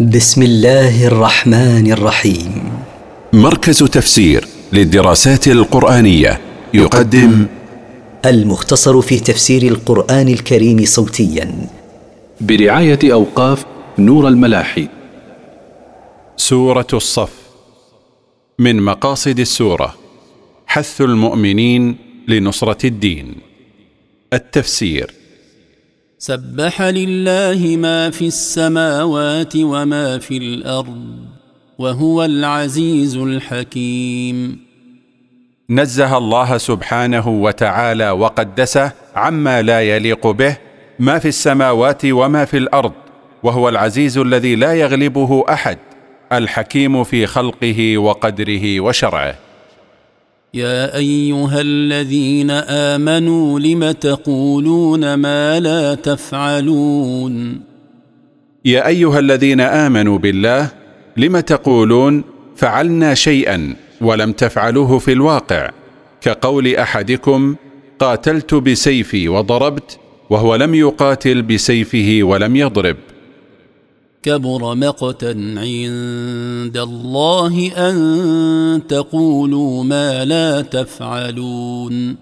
بسم الله الرحمن الرحيم. مركز تفسير للدراسات القرآنية يقدم المختصر في تفسير القرآن الكريم صوتيا. برعاية أوقاف نور الملاحي. سورة الصف. من مقاصد السورة حث المؤمنين لنصرة الدين. التفسير سبح لله ما في السماوات وما في الأرض وهو العزيز الحكيم. نزه الله سبحانه وتعالى وقدسه عما لا يليق به ما في السماوات وما في الأرض وهو العزيز الذي لا يغلبه أحد الحكيم في خلقه وقدره وشرعه. يا أيها الذين آمنوا لم تقولون ما لا تفعلون؟ يا أيها الذين آمنوا بالله لم تقولون فعلنا شيئا ولم تفعلوه في الواقع كقول أحدكم قاتلت بسيفي وضربت وهو لم يقاتل بسيفه ولم يضرب. كبر مقتا عند الله أن تقولوا ما لا تفعلون.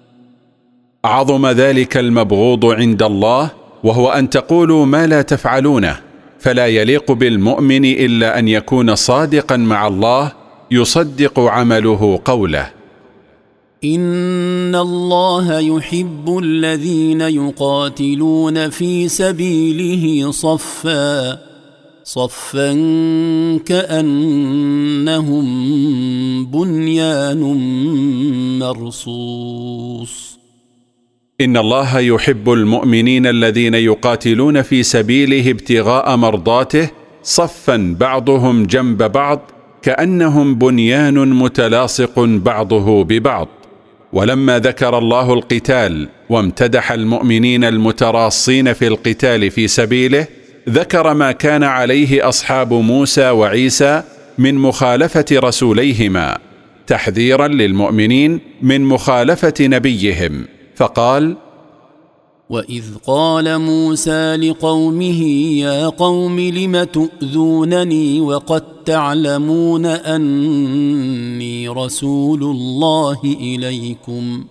عظم ذلك المبغوض عند الله وهو أن تقولوا ما لا تفعلونه فلا يليق بالمؤمن إلا أن يكون صادقا مع الله يصدق عمله قوله. إن الله يحب الذين يقاتلون في سبيله صفا. صفا كأنهم بنيان مرصوص. إن الله يحب المؤمنين الذين يقاتلون في سبيله ابتغاء مرضاته صفا بعضهم جنب بعض كأنهم بنيان متلاصق بعضه ببعض. ولما ذكر الله القتال وامتدح المؤمنين المتراصين في القتال في سبيله ذكر ما كان عليه أصحاب موسى وعيسى من مخالفة رسوليهما تحذيرا للمؤمنين من مخالفة نبيهم فقال وإذ قال موسى لقومه يا قوم لم تؤذونني وقد تعلمون أني رسول الله إليكم؟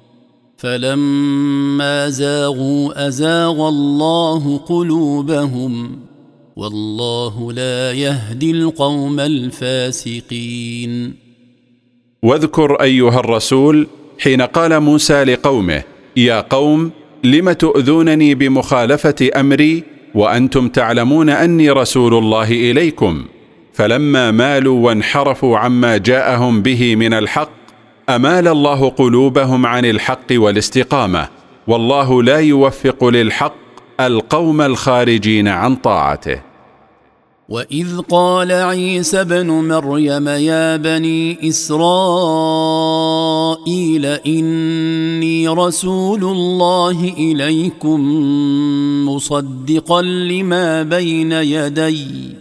فلما زاغوا أزاغ الله قلوبهم والله لا يهدي القوم الفاسقين. واذكر أيها الرسول حين قال موسى لقومه يا قوم لم تؤذونني بمخالفة أمري وأنتم تعلمون أني رسول الله إليكم فلما مالوا وانحرفوا عما جاءهم به من الحق أمال الله قلوبهم عن الحق والاستقامة والله لا يوفق للحق القوم الخارجين عن طاعته. وإذ قال عيسى ابن مريم يا بني إسرائيل إني رسول الله إليكم مصدقا لما بين يدي.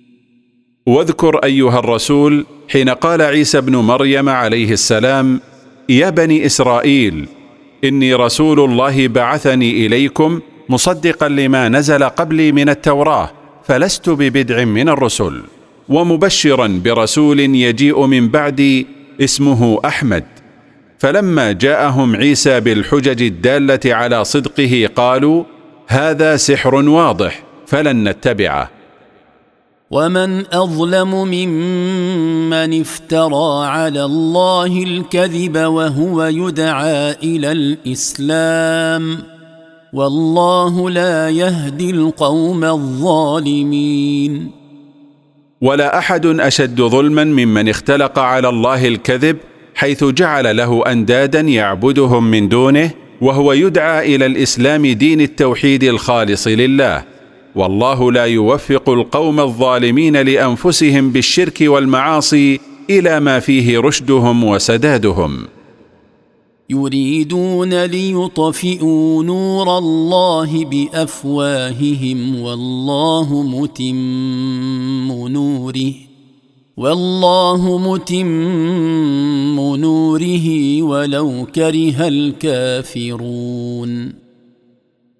واذكر أيها الرسول حين قال عيسى ابن مريم عليه السلام يا بني إسرائيل إني رسول الله بعثني إليكم مصدقا لما نزل قبلي من التوراة فلست ببدع من الرسل ومبشرا برسول يجيء من بعدي اسمه أحمد. فلما جاءهم عيسى بالحجج الدالة على صدقه قالوا هذا سحر واضح فلن نتبعه. ومن اظلم ممن افترى على الله الكذب وهو يدعى إلى الاسلام والله لا يهدي القوم الظالمين ولا احد اشد ظلما ممن اختلق على الله الكذب حيث جعل له اندادا يعبدهم من دونه وهو يدعى إلى الاسلام دين التوحيد الخالص لله والله لا يوفق القوم الظالمين لأنفسهم بالشرك والمعاصي إلى ما فيه رشدهم وسدادهم. يريدون ليطفئوا نور الله بأفواههم والله متم نوره والله متم نوره ولو كره الكافرون.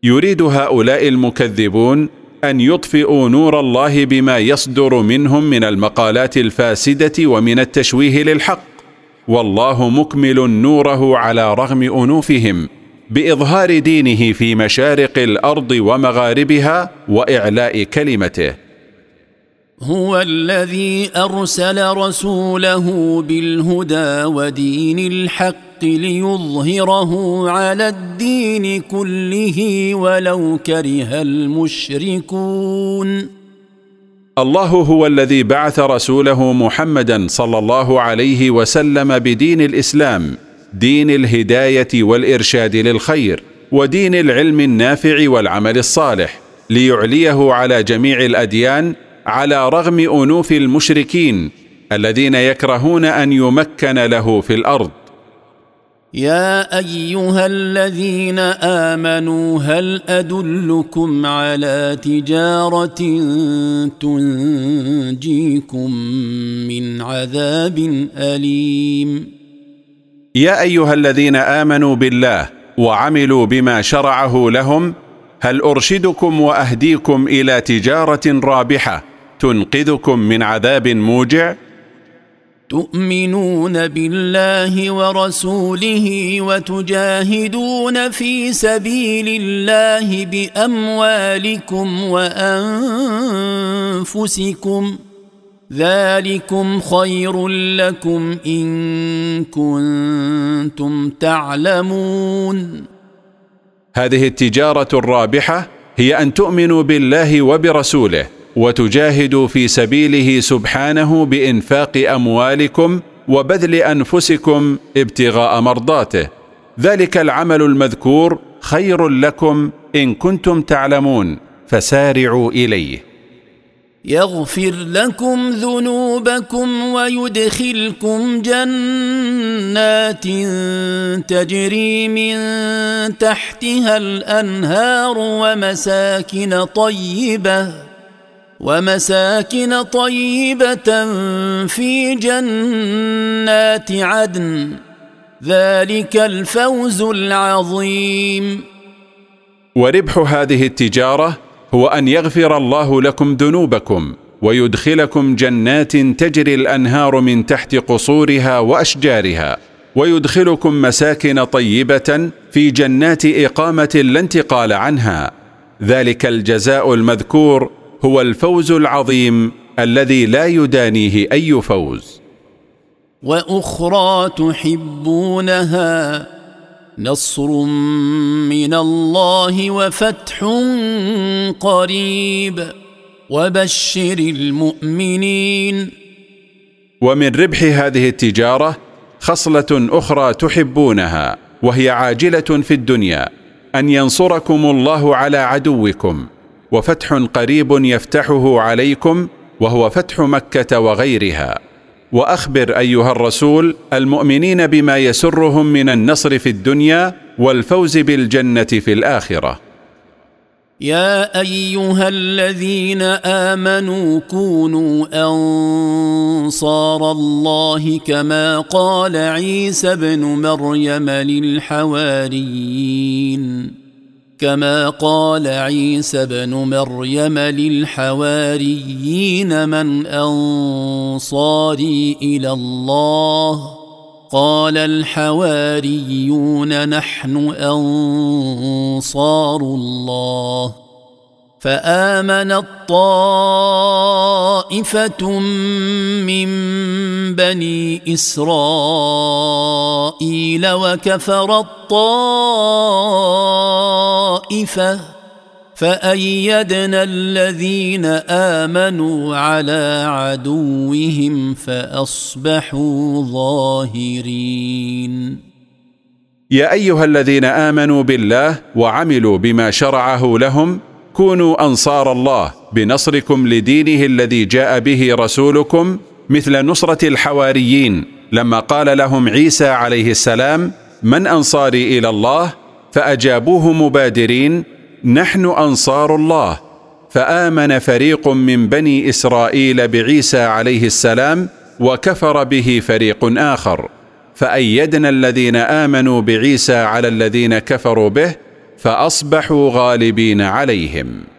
يريد هؤلاء المكذبون أن يطفئوا نور الله بما يصدر منهم من المقالات الفاسدة ومن التشويه للحق. والله مكمل نوره على رغم أنوفهم بإظهار دينه في مشارق الأرض ومغاربها وإعلاء كلمته. هو الذي أرسل رسوله بالهدى ودين الحق ليظهره على الدين كله ولو كره المشركون. الله هو الذي بعث رسوله محمدا صلى الله عليه وسلم بدين الإسلام دين الهداية والإرشاد للخير ودين العلم النافع والعمل الصالح ليعليه على جميع الأديان على رغم أنوف المشركين الذين يكرهون أن يمكن له في الأرض. يا أيها الذين آمنوا هل أدلكم على تجارة تنجيكم من عذاب أليم؟ يا أيها الذين آمنوا بالله وعملوا بما شرعه لهم هل أرشدكم وأهديكم إلى تجارة رابحة تنقذكم من عذاب موجع؟ تؤمنون بالله ورسوله وتجاهدون في سبيل الله بأموالكم وأنفسكم ذلكم خير لكم إن كنتم تعلمون. هذه التجارة الرابحة هي أن تؤمنوا بالله وبرسوله. وتجاهدوا في سبيله سبحانه بإنفاق أموالكم وبذل أنفسكم ابتغاء مرضاته. ذلك العمل المذكور خير لكم إن كنتم تعلمون فسارعوا إليه. يغفر لكم ذنوبكم ويدخلكم جنات تجري من تحتها الأنهار ومساكن طيبة. ومساكن طيبة في جنات عدن. ذلك الفوز العظيم. وربح هذه التجارة هو أن يغفر الله لكم ذنوبكم ويدخلكم جنات تجري الأنهار من تحت قصورها وأشجارها ويدخلكم مساكن طيبة في جنات إقامة لا انتقال عنها. ذلك الجزاء المذكور هو الفوز العظيم الذي لا يدانيه أي فوز. وأخرى تحبونها نصر من الله وفتح قريب. وبشر المؤمنين. ومن ربح هذه التجارة خصلة أخرى تحبونها وهي عاجلة في الدنيا أن ينصركم الله على عدوكم. وفتح قريب يفتحه عليكم وهو فتح مكة وغيرها. وأخبر أيها الرسول المؤمنين بما يسرهم من النصر في الدنيا والفوز بالجنة في الآخرة. يا أيها الذين آمنوا كونوا أنصار الله كما قال عيسى ابن مريم للحواريين. كما قال عيسى بن مريم للحواريين من أنصاري إلى الله. قال الحواريون نحن أنصار الله. فامنت طائفه من بني إسرائيل وكفر الطائفه فأيدنا الذين آمنوا على عدوهم فأصبحوا ظاهرين. يا أيها الذين آمنوا بالله وعملوا بما شرعه لهم كونوا أنصار الله بنصركم لدينه الذي جاء به رسولكم مثل نصرة الحواريين لما قال لهم عيسى عليه السلام من أنصاري إلى الله فأجابوه مبادرين نحن أنصار الله. فآمن فريق من بني إسرائيل بعيسى عليه السلام وكفر به فريق آخر. فأيدنا الذين آمنوا بعيسى على الذين كفروا به فأصبحوا غالبين عليهم.